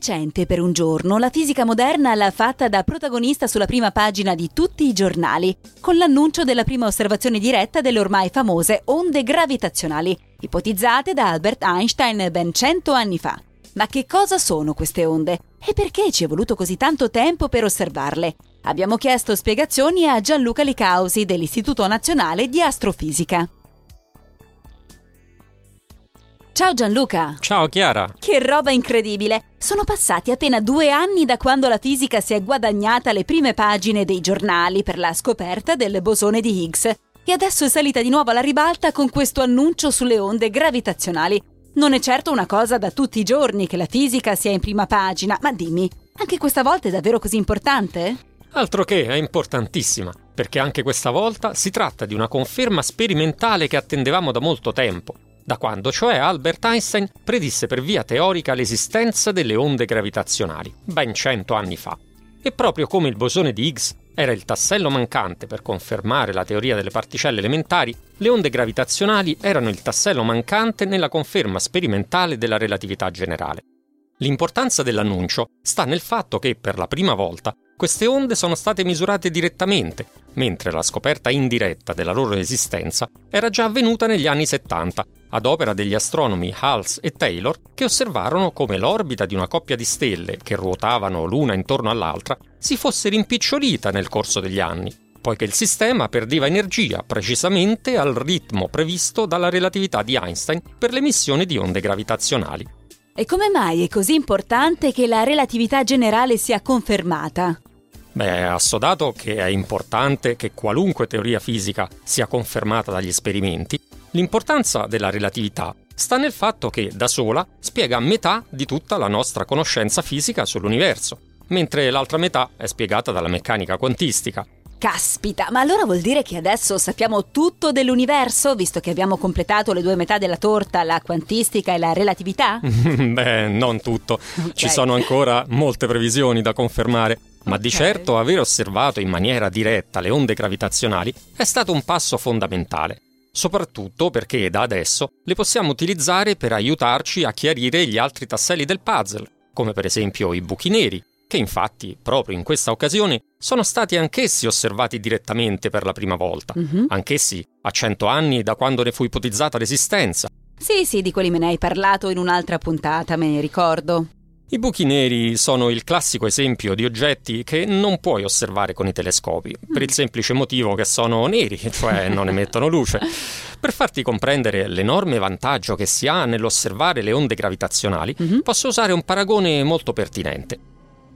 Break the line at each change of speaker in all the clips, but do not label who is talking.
Recente, per un giorno, la fisica moderna l'ha fatta da protagonista sulla prima pagina di tutti i giornali, con l'annuncio della prima osservazione diretta delle ormai famose onde gravitazionali, ipotizzate da Albert Einstein ben cento anni fa. Ma che cosa sono queste onde? E perché ci è voluto così tanto tempo per osservarle? Abbiamo chiesto spiegazioni a Gianluca Licausi dell'Istituto Nazionale di Astrofisica. Ciao Gianluca!
Ciao Chiara!
Che roba incredibile! Sono passati appena due anni da quando la fisica si è guadagnata le prime pagine dei giornali per la scoperta del bosone di Higgs e adesso è salita di nuovo alla ribalta con questo annuncio sulle onde gravitazionali. Non è certo una cosa da tutti i giorni che la fisica sia in prima pagina, ma dimmi, anche questa volta è davvero così importante?
Altro che è importantissima, perché anche questa volta si tratta di una conferma sperimentale che attendevamo da molto tempo da quando cioè Albert Einstein predisse per via teorica l'esistenza delle onde gravitazionali, ben cento anni fa. E proprio come il bosone di Higgs era il tassello mancante per confermare la teoria delle particelle elementari, le onde gravitazionali erano il tassello mancante nella conferma sperimentale della relatività generale. L'importanza dell'annuncio sta nel fatto che, per la prima volta, queste onde sono state misurate direttamente, mentre la scoperta indiretta della loro esistenza era già avvenuta negli anni 70, ad opera degli astronomi Hals e Taylor, che osservarono come l'orbita di una coppia di stelle che ruotavano l'una intorno all'altra si fosse rimpicciolita nel corso degli anni, poiché il sistema perdeva energia precisamente al ritmo previsto dalla relatività di Einstein per l'emissione di onde gravitazionali.
E come mai è così importante che la relatività generale sia confermata?
Beh, è assodato che è importante che qualunque teoria fisica sia confermata dagli esperimenti, l'importanza della relatività sta nel fatto che da sola spiega metà di tutta la nostra conoscenza fisica sull'universo, mentre l'altra metà è spiegata dalla meccanica quantistica.
Caspita, ma allora vuol dire che adesso sappiamo tutto dell'universo, visto che abbiamo completato le due metà della torta, la quantistica e la relatività?
Beh, non tutto. Okay. Ci sono ancora molte previsioni da confermare. Ma okay. di certo aver osservato in maniera diretta le onde gravitazionali è stato un passo fondamentale, soprattutto perché da adesso le possiamo utilizzare per aiutarci a chiarire gli altri tasselli del puzzle, come per esempio i buchi neri, che infatti proprio in questa occasione sono stati anch'essi osservati direttamente per la prima volta, mm-hmm. anch'essi a cento anni da quando ne fu ipotizzata l'esistenza.
Sì, sì, di quelli me ne hai parlato in un'altra puntata, me ne ricordo.
I buchi neri sono il classico esempio di oggetti che non puoi osservare con i telescopi, per il semplice motivo che sono neri, cioè non emettono luce. Per farti comprendere l'enorme vantaggio che si ha nell'osservare le onde gravitazionali, mm-hmm. posso usare un paragone molto pertinente.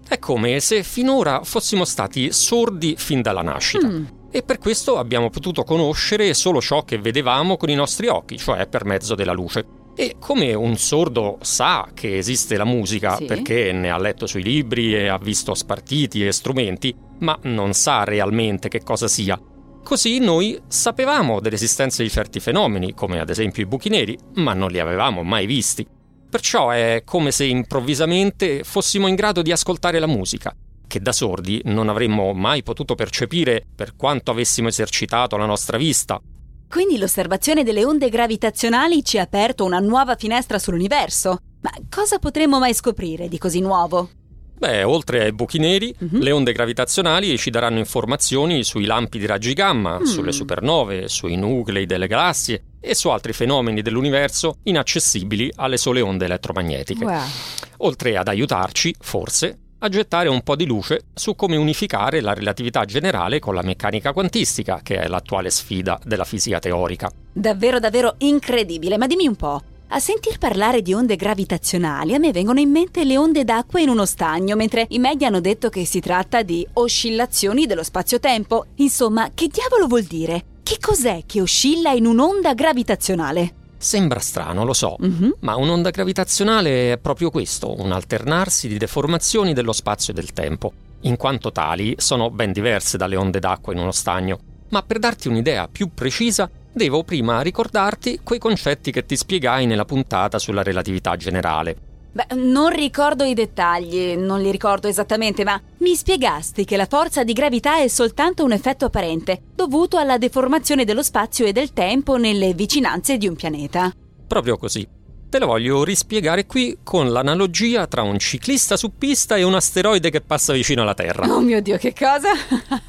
È come se finora fossimo stati sordi fin dalla nascita. Mm. E per questo abbiamo potuto conoscere solo ciò che vedevamo con i nostri occhi, cioè per mezzo della luce. E come un sordo sa che esiste la musica sì. perché ne ha letto sui libri e ha visto spartiti e strumenti, ma non sa realmente che cosa sia, così noi sapevamo dell'esistenza di certi fenomeni, come ad esempio i buchi neri, ma non li avevamo mai visti. Perciò è come se improvvisamente fossimo in grado di ascoltare la musica, che da sordi non avremmo mai potuto percepire per quanto avessimo esercitato la nostra vista
quindi l'osservazione delle onde gravitazionali ci ha aperto una nuova finestra sull'universo. Ma cosa potremmo mai scoprire di così nuovo?
Beh, oltre ai buchi neri, uh-huh. le onde gravitazionali ci daranno informazioni sui lampi di raggi gamma, mm. sulle supernove, sui nuclei delle galassie e su altri fenomeni dell'universo inaccessibili alle sole onde elettromagnetiche.
Wow.
Oltre ad aiutarci, forse, a gettare un po' di luce su come unificare la relatività generale con la meccanica quantistica, che è l'attuale sfida della fisica teorica.
Davvero, davvero incredibile, ma dimmi un po'. A sentir parlare di onde gravitazionali a me vengono in mente le onde d'acqua in uno stagno, mentre i media hanno detto che si tratta di oscillazioni dello spazio-tempo. Insomma, che diavolo vuol dire? Che cos'è che oscilla in un'onda gravitazionale?
Sembra strano, lo so, mm-hmm. ma un'onda gravitazionale è proprio questo, un alternarsi di deformazioni dello spazio e del tempo. In quanto tali, sono ben diverse dalle onde d'acqua in uno stagno, Ma per darti un'idea più precisa, devo prima ricordarti quei concetti che ti spiegai nella puntata sulla relatività generale.
Beh, non ricordo i dettagli, non li ricordo esattamente, ma mi spiegasti che la forza di gravità è soltanto un effetto apparente, dovuto alla deformazione dello spazio e del tempo nelle vicinanze di un pianeta.
Proprio così. Te lo voglio rispiegare qui con l'analogia tra un ciclista su pista e un asteroide che passa vicino alla Terra.
Oh mio Dio, che cosa?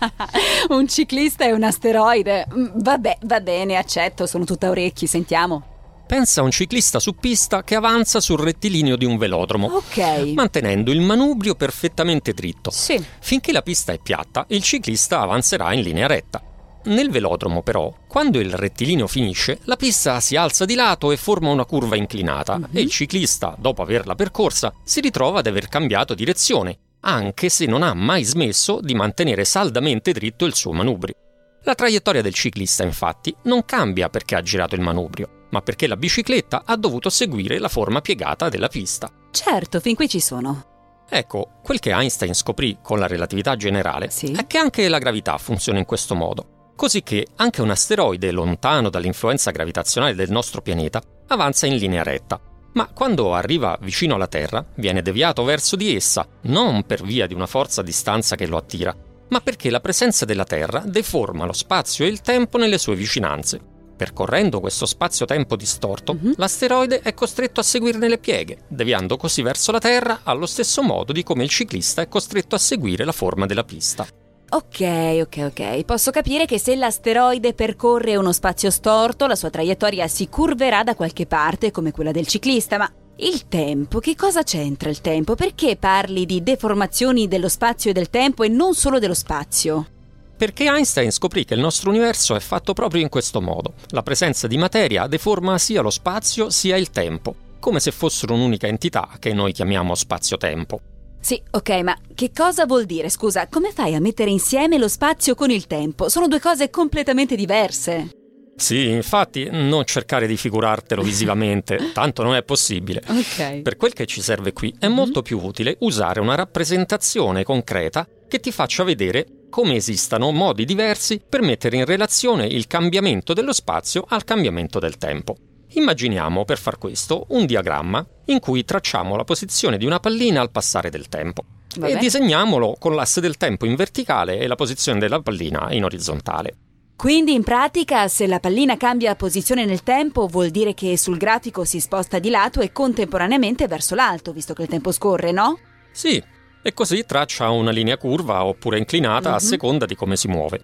un ciclista e un asteroide. Mm, vabbè, va bene, accetto, sono tutta orecchi, sentiamo.
Pensa a un ciclista su pista che avanza sul rettilineo di un velodromo,
Ok.
mantenendo il manubrio perfettamente dritto.
Sì.
Finché la pista è piatta, il ciclista avanzerà in linea retta. Nel velodromo, però, quando il rettilineo finisce, la pista si alza di lato e forma una curva inclinata
Mhm.
e il ciclista, dopo averla percorsa, si ritrova ad aver cambiato direzione, anche se non ha mai smesso di mantenere saldamente dritto il suo manubrio. La traiettoria del ciclista, infatti, non cambia perché ha girato il manubrio, ma perché la bicicletta ha dovuto seguire la forma piegata della pista.
Certo, fin qui ci sono.
Ecco, quel che Einstein scoprì con la relatività generale
Sì.
è che anche la gravità funziona in questo modo, così che anche un asteroide lontano dall'influenza gravitazionale del nostro pianeta avanza in linea retta, ma quando arriva vicino alla Terra viene deviato verso di essa, non per via di una forza a distanza che lo attira, ma perché la presenza della Terra deforma lo spazio e il tempo nelle sue vicinanze. Percorrendo questo spazio-tempo distorto,
Mhm.
l'asteroide è costretto a seguirne le pieghe, deviando così verso la Terra allo stesso modo di come il ciclista è costretto a seguire la forma della pista.
Ok, ok, ok. Posso capire che se l'asteroide percorre uno spazio storto, la sua traiettoria si curverà da qualche parte come quella del ciclista, ma il tempo, che cosa c'entra il tempo? Perché parli di deformazioni dello spazio e del tempo e non solo dello spazio?
Perché Einstein scoprì che il nostro universo è fatto proprio in questo modo. La presenza di materia deforma sia lo spazio sia il tempo, come se fossero un'unica entità che noi chiamiamo spazio-tempo.
Sì, ok, ma che cosa vuol dire? Scusa, come fai a mettere insieme lo spazio con il tempo? Sono due cose completamente diverse.
Sì, infatti, non cercare di figurartelo visivamente, tanto non è possibile.
Ok.
Per quel che ci serve qui è molto più utile usare una rappresentazione concreta che ti faccia vedere come esistano modi diversi per mettere in relazione il cambiamento dello spazio al cambiamento del tempo. Immaginiamo per far questo un diagramma in cui tracciamo la posizione di una pallina al passare del tempo
Vabbè.
e disegniamolo con l'asse del tempo in verticale e la posizione della pallina in orizzontale.
Quindi in pratica se la pallina cambia posizione nel tempo vuol dire che sul grafico si sposta di lato e contemporaneamente verso l'alto, visto che il tempo scorre, no?
Sì, e così traccia una linea curva oppure inclinata a
Mhm.
seconda di come si muove.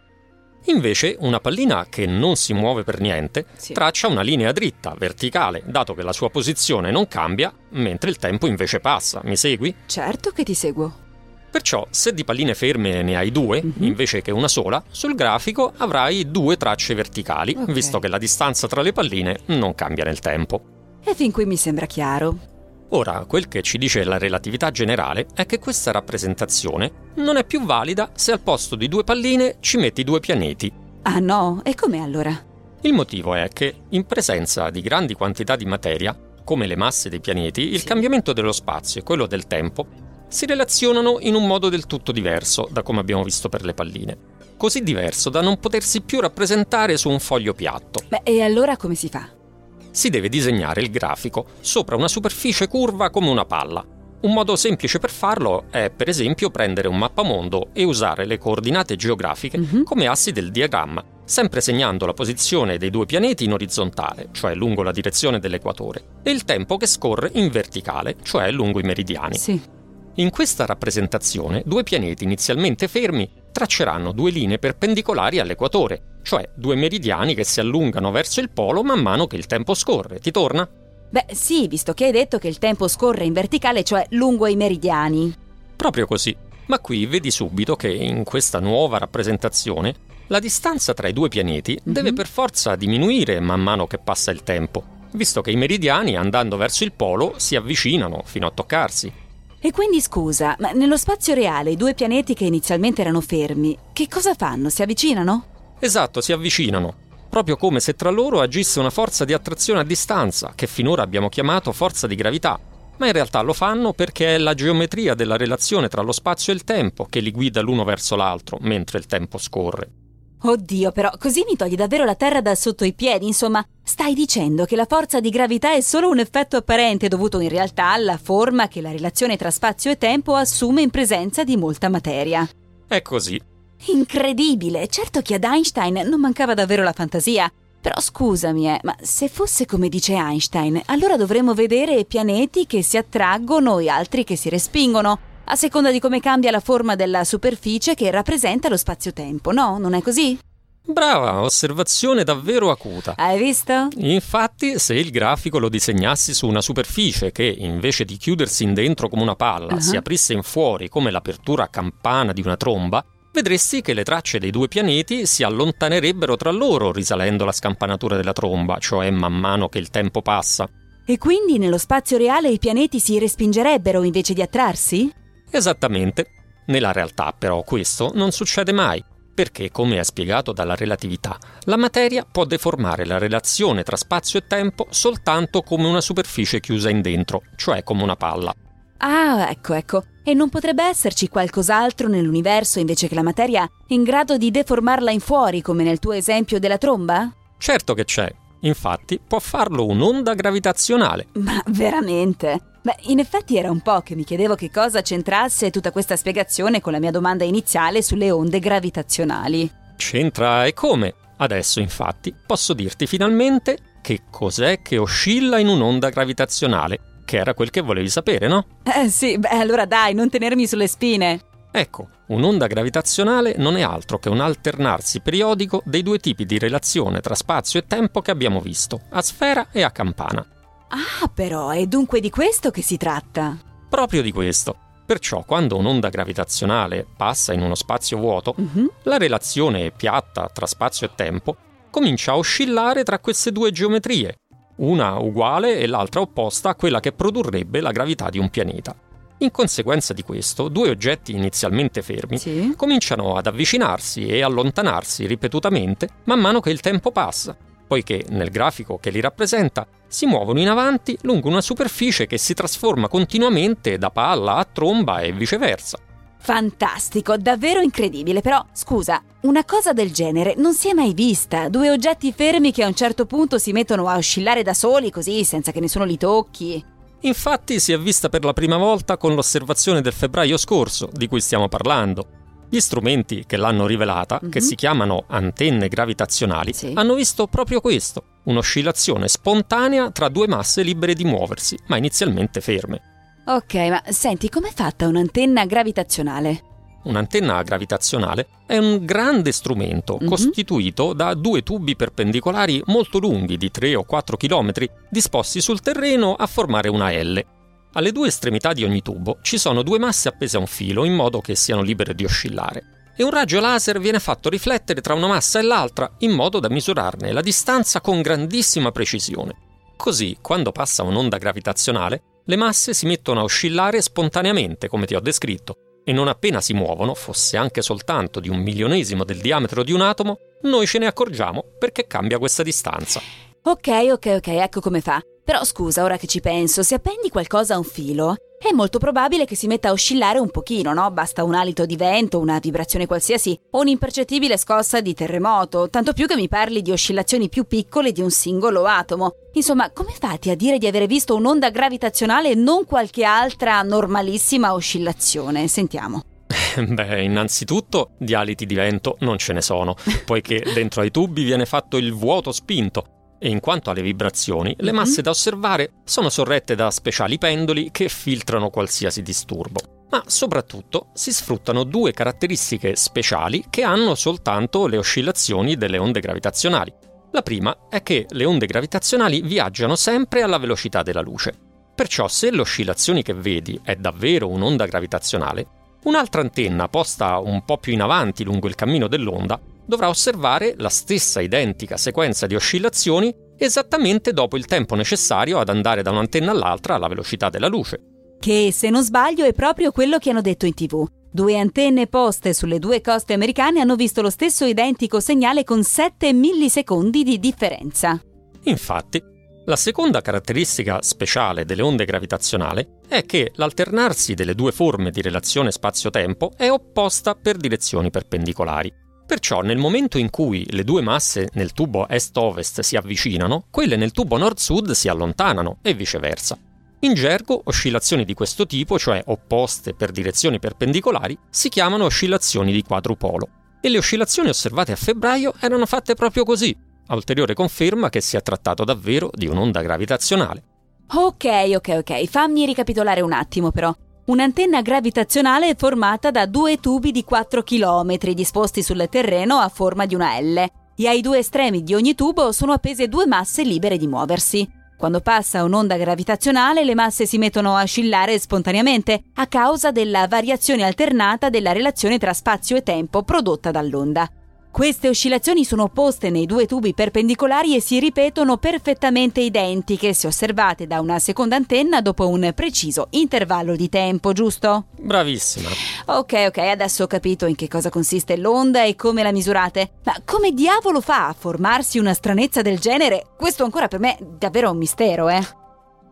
Invece una pallina che non si muove per niente
Sì.
traccia una linea dritta, verticale, dato che la sua posizione non cambia, mentre il tempo invece passa. Mi segui?
Certo che ti seguo.
Perciò, se di palline ferme ne hai due,
Mhm.
invece che una sola, sul grafico avrai due tracce verticali,
Ok.
visto che la distanza tra le palline non cambia nel tempo.
E fin qui mi sembra chiaro.
Ora, quel che ci dice la relatività generale è che questa rappresentazione non è più valida se al posto di due palline ci metti due pianeti.
Ah no? E com'è allora?
Il motivo è che, in presenza di grandi quantità di materia, come le masse dei pianeti, il
Sì.
cambiamento dello spazio e quello del tempo si relazionano in un modo del tutto diverso da come abbiamo visto per le palline. Così diverso da non potersi più rappresentare su un foglio piatto.
Beh, e allora come si fa?
Si deve disegnare il grafico sopra una superficie curva come una palla. Un modo semplice per farlo è, per esempio, prendere un mappamondo e usare le coordinate geografiche
Mhm.
come assi del diagramma, sempre segnando la posizione dei due pianeti in orizzontale, cioè lungo la direzione dell'equatore, e il tempo che scorre in verticale, cioè lungo i meridiani.
Sì.
In questa rappresentazione, due pianeti inizialmente fermi tracceranno due linee perpendicolari all'equatore, cioè due meridiani che si allungano verso il polo man mano che il tempo scorre. Ti torna?
Beh, sì, visto che hai detto che il tempo scorre in verticale, cioè lungo i meridiani.
Proprio così. Ma qui vedi subito che in questa nuova rappresentazione la distanza tra i due pianeti
Mhm.
deve per forza diminuire man mano che passa il tempo, visto che i meridiani andando verso il polo si avvicinano fino a toccarsi.
E quindi scusa, ma nello spazio reale i due pianeti che inizialmente erano fermi, che cosa fanno? Si avvicinano?
Esatto, si avvicinano, proprio come se tra loro agisse una forza di attrazione a distanza, che finora abbiamo chiamato forza di gravità, ma in realtà lo fanno perché è la geometria della relazione tra lo spazio e il tempo che li guida l'uno verso l'altro mentre il tempo scorre.
Oddio, però così mi togli davvero la terra da sotto i piedi, insomma, stai dicendo che la forza di gravità è solo un effetto apparente dovuto in realtà alla forma che la relazione tra spazio e tempo assume in presenza di molta materia.
È così.
Incredibile! Certo che ad Einstein non mancava davvero la fantasia. Però scusami, eh, ma se fosse come dice Einstein, allora dovremmo vedere pianeti che si attraggono e altri che si respingono, a seconda di come cambia la forma della superficie che rappresenta lo spazio-tempo, no? Non è così?
Brava, osservazione davvero acuta.
Hai visto?
Infatti, se il grafico lo disegnassi su una superficie che, invece di chiudersi in dentro come una palla, uh-huh. si aprisse in fuori come l'apertura a campana di una tromba, vedresti che le tracce dei due pianeti si allontanerebbero tra loro risalendo la scampanatura della tromba, cioè man mano che il tempo passa.
E quindi nello spazio reale i pianeti si respingerebbero invece di attrarsi?
Esattamente. Nella realtà però questo non succede mai, perché, come è spiegato dalla relatività, la materia può deformare la relazione tra spazio e tempo soltanto come una superficie chiusa in dentro, cioè come una palla.
Ah, ecco, ecco. E non potrebbe esserci qualcos'altro nell'universo invece che la materia in grado di deformarla in fuori, come nel tuo esempio della tromba?
Certo che c'è. Infatti può farlo un'onda gravitazionale.
Ma veramente? Beh, in effetti era un po' che mi chiedevo che cosa c'entrasse tutta questa spiegazione con la mia domanda iniziale sulle onde gravitazionali.
C'entra e come? Adesso, infatti, posso dirti finalmente che cos'è che oscilla in un'onda gravitazionale che era quel che volevi sapere, no?
Eh sì, beh allora dai, non tenermi sulle spine.
Ecco, un'onda gravitazionale non è altro che un alternarsi periodico dei due tipi di relazione tra spazio e tempo che abbiamo visto, a sfera e a campana.
Ah, però, è dunque di questo che si tratta?
Proprio di questo. Perciò quando un'onda gravitazionale passa in uno spazio vuoto, uh-huh. la relazione piatta tra spazio e tempo comincia a oscillare tra queste due geometrie, una uguale e l'altra opposta a quella che produrrebbe la gravità di un pianeta. In conseguenza di questo, due oggetti inizialmente fermi sì. cominciano ad avvicinarsi e allontanarsi ripetutamente man mano che il tempo passa, poiché nel grafico che li rappresenta si muovono in avanti lungo una superficie che si trasforma continuamente da palla a tromba e viceversa.
Fantastico, davvero incredibile, però scusa, una cosa del genere non si è mai vista. Due oggetti fermi che a un certo punto si mettono a oscillare da soli così senza che nessuno li tocchi.
Infatti si è vista per la prima volta con l'osservazione del febbraio scorso, di cui stiamo parlando. Gli strumenti che l'hanno rivelata, mm-hmm. che mhm. si chiamano antenne gravitazionali, sì. hanno visto proprio questo, un'oscillazione spontanea tra due masse libere di muoversi, ma inizialmente ferme.
Ok, ma senti, com'è fatta un'antenna gravitazionale?
Un'antenna gravitazionale è un grande strumento mm-hmm. costituito da due tubi perpendicolari molto lunghi di 3 o 4 km disposti sul terreno a formare una L. Alle due estremità di ogni tubo ci sono due masse appese a un filo in modo che siano libere di oscillare e un raggio laser viene fatto riflettere tra una massa e l'altra in modo da misurarne la distanza con grandissima precisione. Così, quando passa un'onda gravitazionale, le masse si mettono a oscillare spontaneamente, come ti ho descritto, e non appena si muovono, fosse anche soltanto di un milionesimo del diametro di un atomo, noi ce ne accorgiamo perché cambia questa distanza.
Ok, ok, ok, ecco come fa. Però scusa, ora che ci penso, se appendi qualcosa a un filo, è molto probabile che si metta a oscillare un pochino, no? Basta un alito di vento, una vibrazione qualsiasi o un'impercettibile scossa di terremoto, tanto più che mi parli di oscillazioni più piccole di un singolo atomo. Insomma, come fate a dire di avere visto un'onda gravitazionale e non qualche altra normalissima oscillazione? Sentiamo.
Beh, innanzitutto di aliti di vento non ce ne sono, poiché dentro ai tubi viene fatto il vuoto spinto, e in quanto alle vibrazioni, le mhm. masse da osservare sono sorrette da speciali pendoli che filtrano qualsiasi disturbo. Ma soprattutto si sfruttano due caratteristiche speciali che hanno soltanto le oscillazioni delle onde gravitazionali. La prima è che le onde gravitazionali viaggiano sempre alla velocità della luce. Perciò se le oscillazioni che vedi è davvero un'onda gravitazionale, un'altra antenna posta un po' più in avanti lungo il cammino dell'onda dovrà osservare la stessa identica sequenza di oscillazioni esattamente dopo il tempo necessario ad andare da un'antenna all'altra alla velocità della luce.
Che, se non sbaglio, è proprio quello che hanno detto in tv. Due antenne poste sulle due coste americane hanno visto lo stesso identico segnale con 7 millisecondi di differenza.
Infatti, la seconda caratteristica speciale delle onde gravitazionali è che l'alternarsi delle due forme di relazione spazio-tempo è opposta per direzioni perpendicolari. Perciò nel momento in cui le due masse nel tubo est-ovest si avvicinano, quelle nel tubo nord-sud si allontanano e viceversa. In gergo, oscillazioni di questo tipo, cioè opposte per direzioni perpendicolari, si chiamano oscillazioni di quadrupolo. E le oscillazioni osservate a febbraio erano fatte proprio così, a ulteriore conferma che si è trattato davvero di un'onda gravitazionale.
Ok, ok, ok, fammi ricapitolare un attimo però. Un'antenna gravitazionale è formata da due tubi di 4 km disposti sul terreno a forma di una L e ai due estremi di ogni tubo sono appese due masse libere di muoversi. Quando passa un'onda gravitazionale le masse si mettono a oscillare spontaneamente a causa della variazione alternata della relazione tra spazio e tempo prodotta dall'onda. Queste oscillazioni sono opposte nei due tubi perpendicolari e si ripetono perfettamente identiche se osservate da una seconda antenna dopo un preciso intervallo di tempo, giusto?
Bravissima.
Ok, ok, adesso ho capito in che cosa consiste l'onda e come la misurate. Ma come diavolo fa a formarsi una stranezza del genere? Questo ancora per me è davvero un mistero, eh.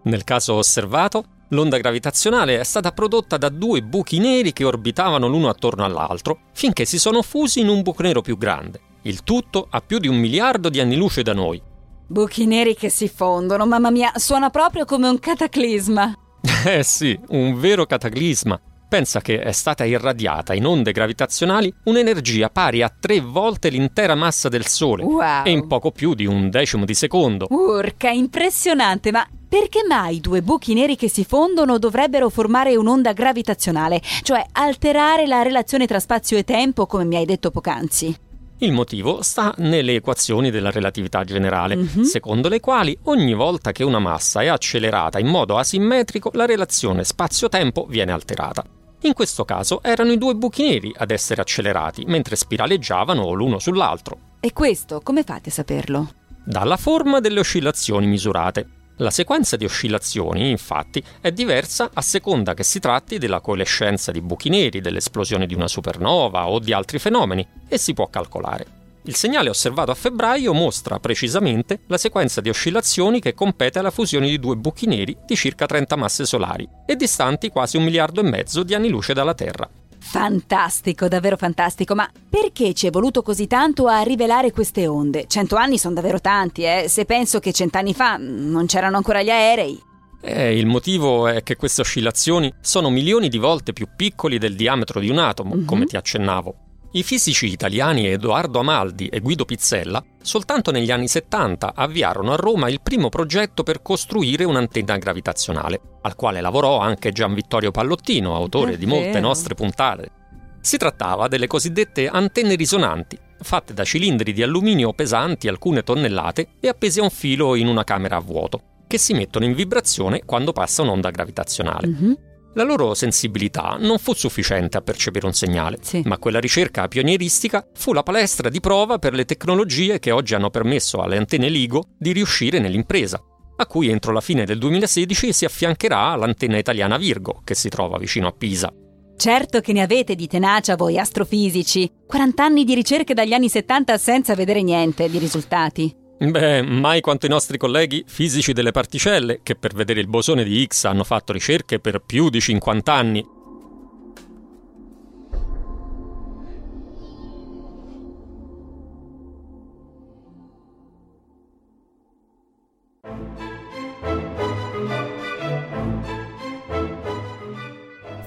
Nel caso osservato, L'onda gravitazionale è stata prodotta da due buchi neri che orbitavano l'uno attorno all'altro finché si sono fusi in un buco nero più grande, il tutto a più di un miliardo di anni luce da noi.
Buchi neri che si fondono, mamma mia, suona proprio come un cataclisma.
Eh sì, un vero cataclisma. Pensa che è stata irradiata in onde gravitazionali un'energia pari a tre volte l'intera massa del Sole
wow.
e in poco più di un decimo di secondo.
Urca, impressionante, ma perché mai due buchi neri che si fondono dovrebbero formare un'onda gravitazionale, cioè alterare la relazione tra spazio e tempo, come mi hai detto poc'anzi?
Il motivo sta nelle equazioni della relatività generale, mm-hmm. secondo le quali ogni volta che una massa è accelerata in modo asimmetrico, la relazione spazio-tempo viene alterata. In questo caso erano i due buchi neri ad essere accelerati, mentre spiraleggiavano l'uno sull'altro.
E questo come fate a saperlo?
Dalla forma delle oscillazioni misurate. La sequenza di oscillazioni, infatti, è diversa a seconda che si tratti della coalescenza di buchi neri, dell'esplosione di una supernova o di altri fenomeni, e si può calcolare. Il segnale osservato a febbraio mostra precisamente la sequenza di oscillazioni che compete alla fusione di due buchi neri di circa 30 masse solari e distanti quasi un miliardo e mezzo di anni luce dalla Terra.
Fantastico, davvero fantastico, ma perché ci è voluto così tanto a rivelare queste onde? Cento anni sono davvero tanti, eh? Se penso che cent'anni fa non c'erano ancora gli aerei.
Eh, il motivo è che queste oscillazioni sono milioni di volte più piccoli del diametro di un atomo, mm-hmm. come ti accennavo. I fisici italiani Edoardo Amaldi e Guido Pizzella soltanto negli anni 70 avviarono a Roma il primo progetto per costruire un'antenna gravitazionale, al quale lavorò anche Gian Vittorio Pallottino, autore di molte nostre puntate. Si trattava delle cosiddette antenne risonanti, fatte da cilindri di alluminio pesanti alcune tonnellate e appese a un filo in una camera a vuoto, che si mettono in vibrazione quando passa un'onda gravitazionale. Mm-hmm. La loro sensibilità non fu sufficiente a percepire un segnale, sì. ma quella ricerca pionieristica fu la palestra di prova per le tecnologie che oggi hanno permesso alle antenne LIGO di riuscire nell'impresa, a cui entro la fine del 2016 si affiancherà l'antenna italiana Virgo, che si trova vicino a Pisa.
Certo che ne avete di tenacia voi astrofisici. 40 anni di ricerche dagli anni 70 senza vedere niente di risultati.
Beh, mai quanto i nostri colleghi fisici delle particelle, che per vedere il bosone di Higgs hanno fatto ricerche per più di 50 anni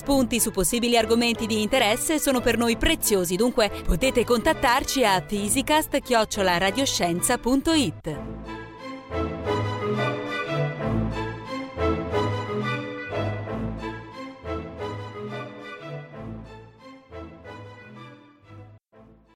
spunti su possibili argomenti di interesse sono per noi preziosi, dunque potete contattarci a fisicast-radioscienza.it.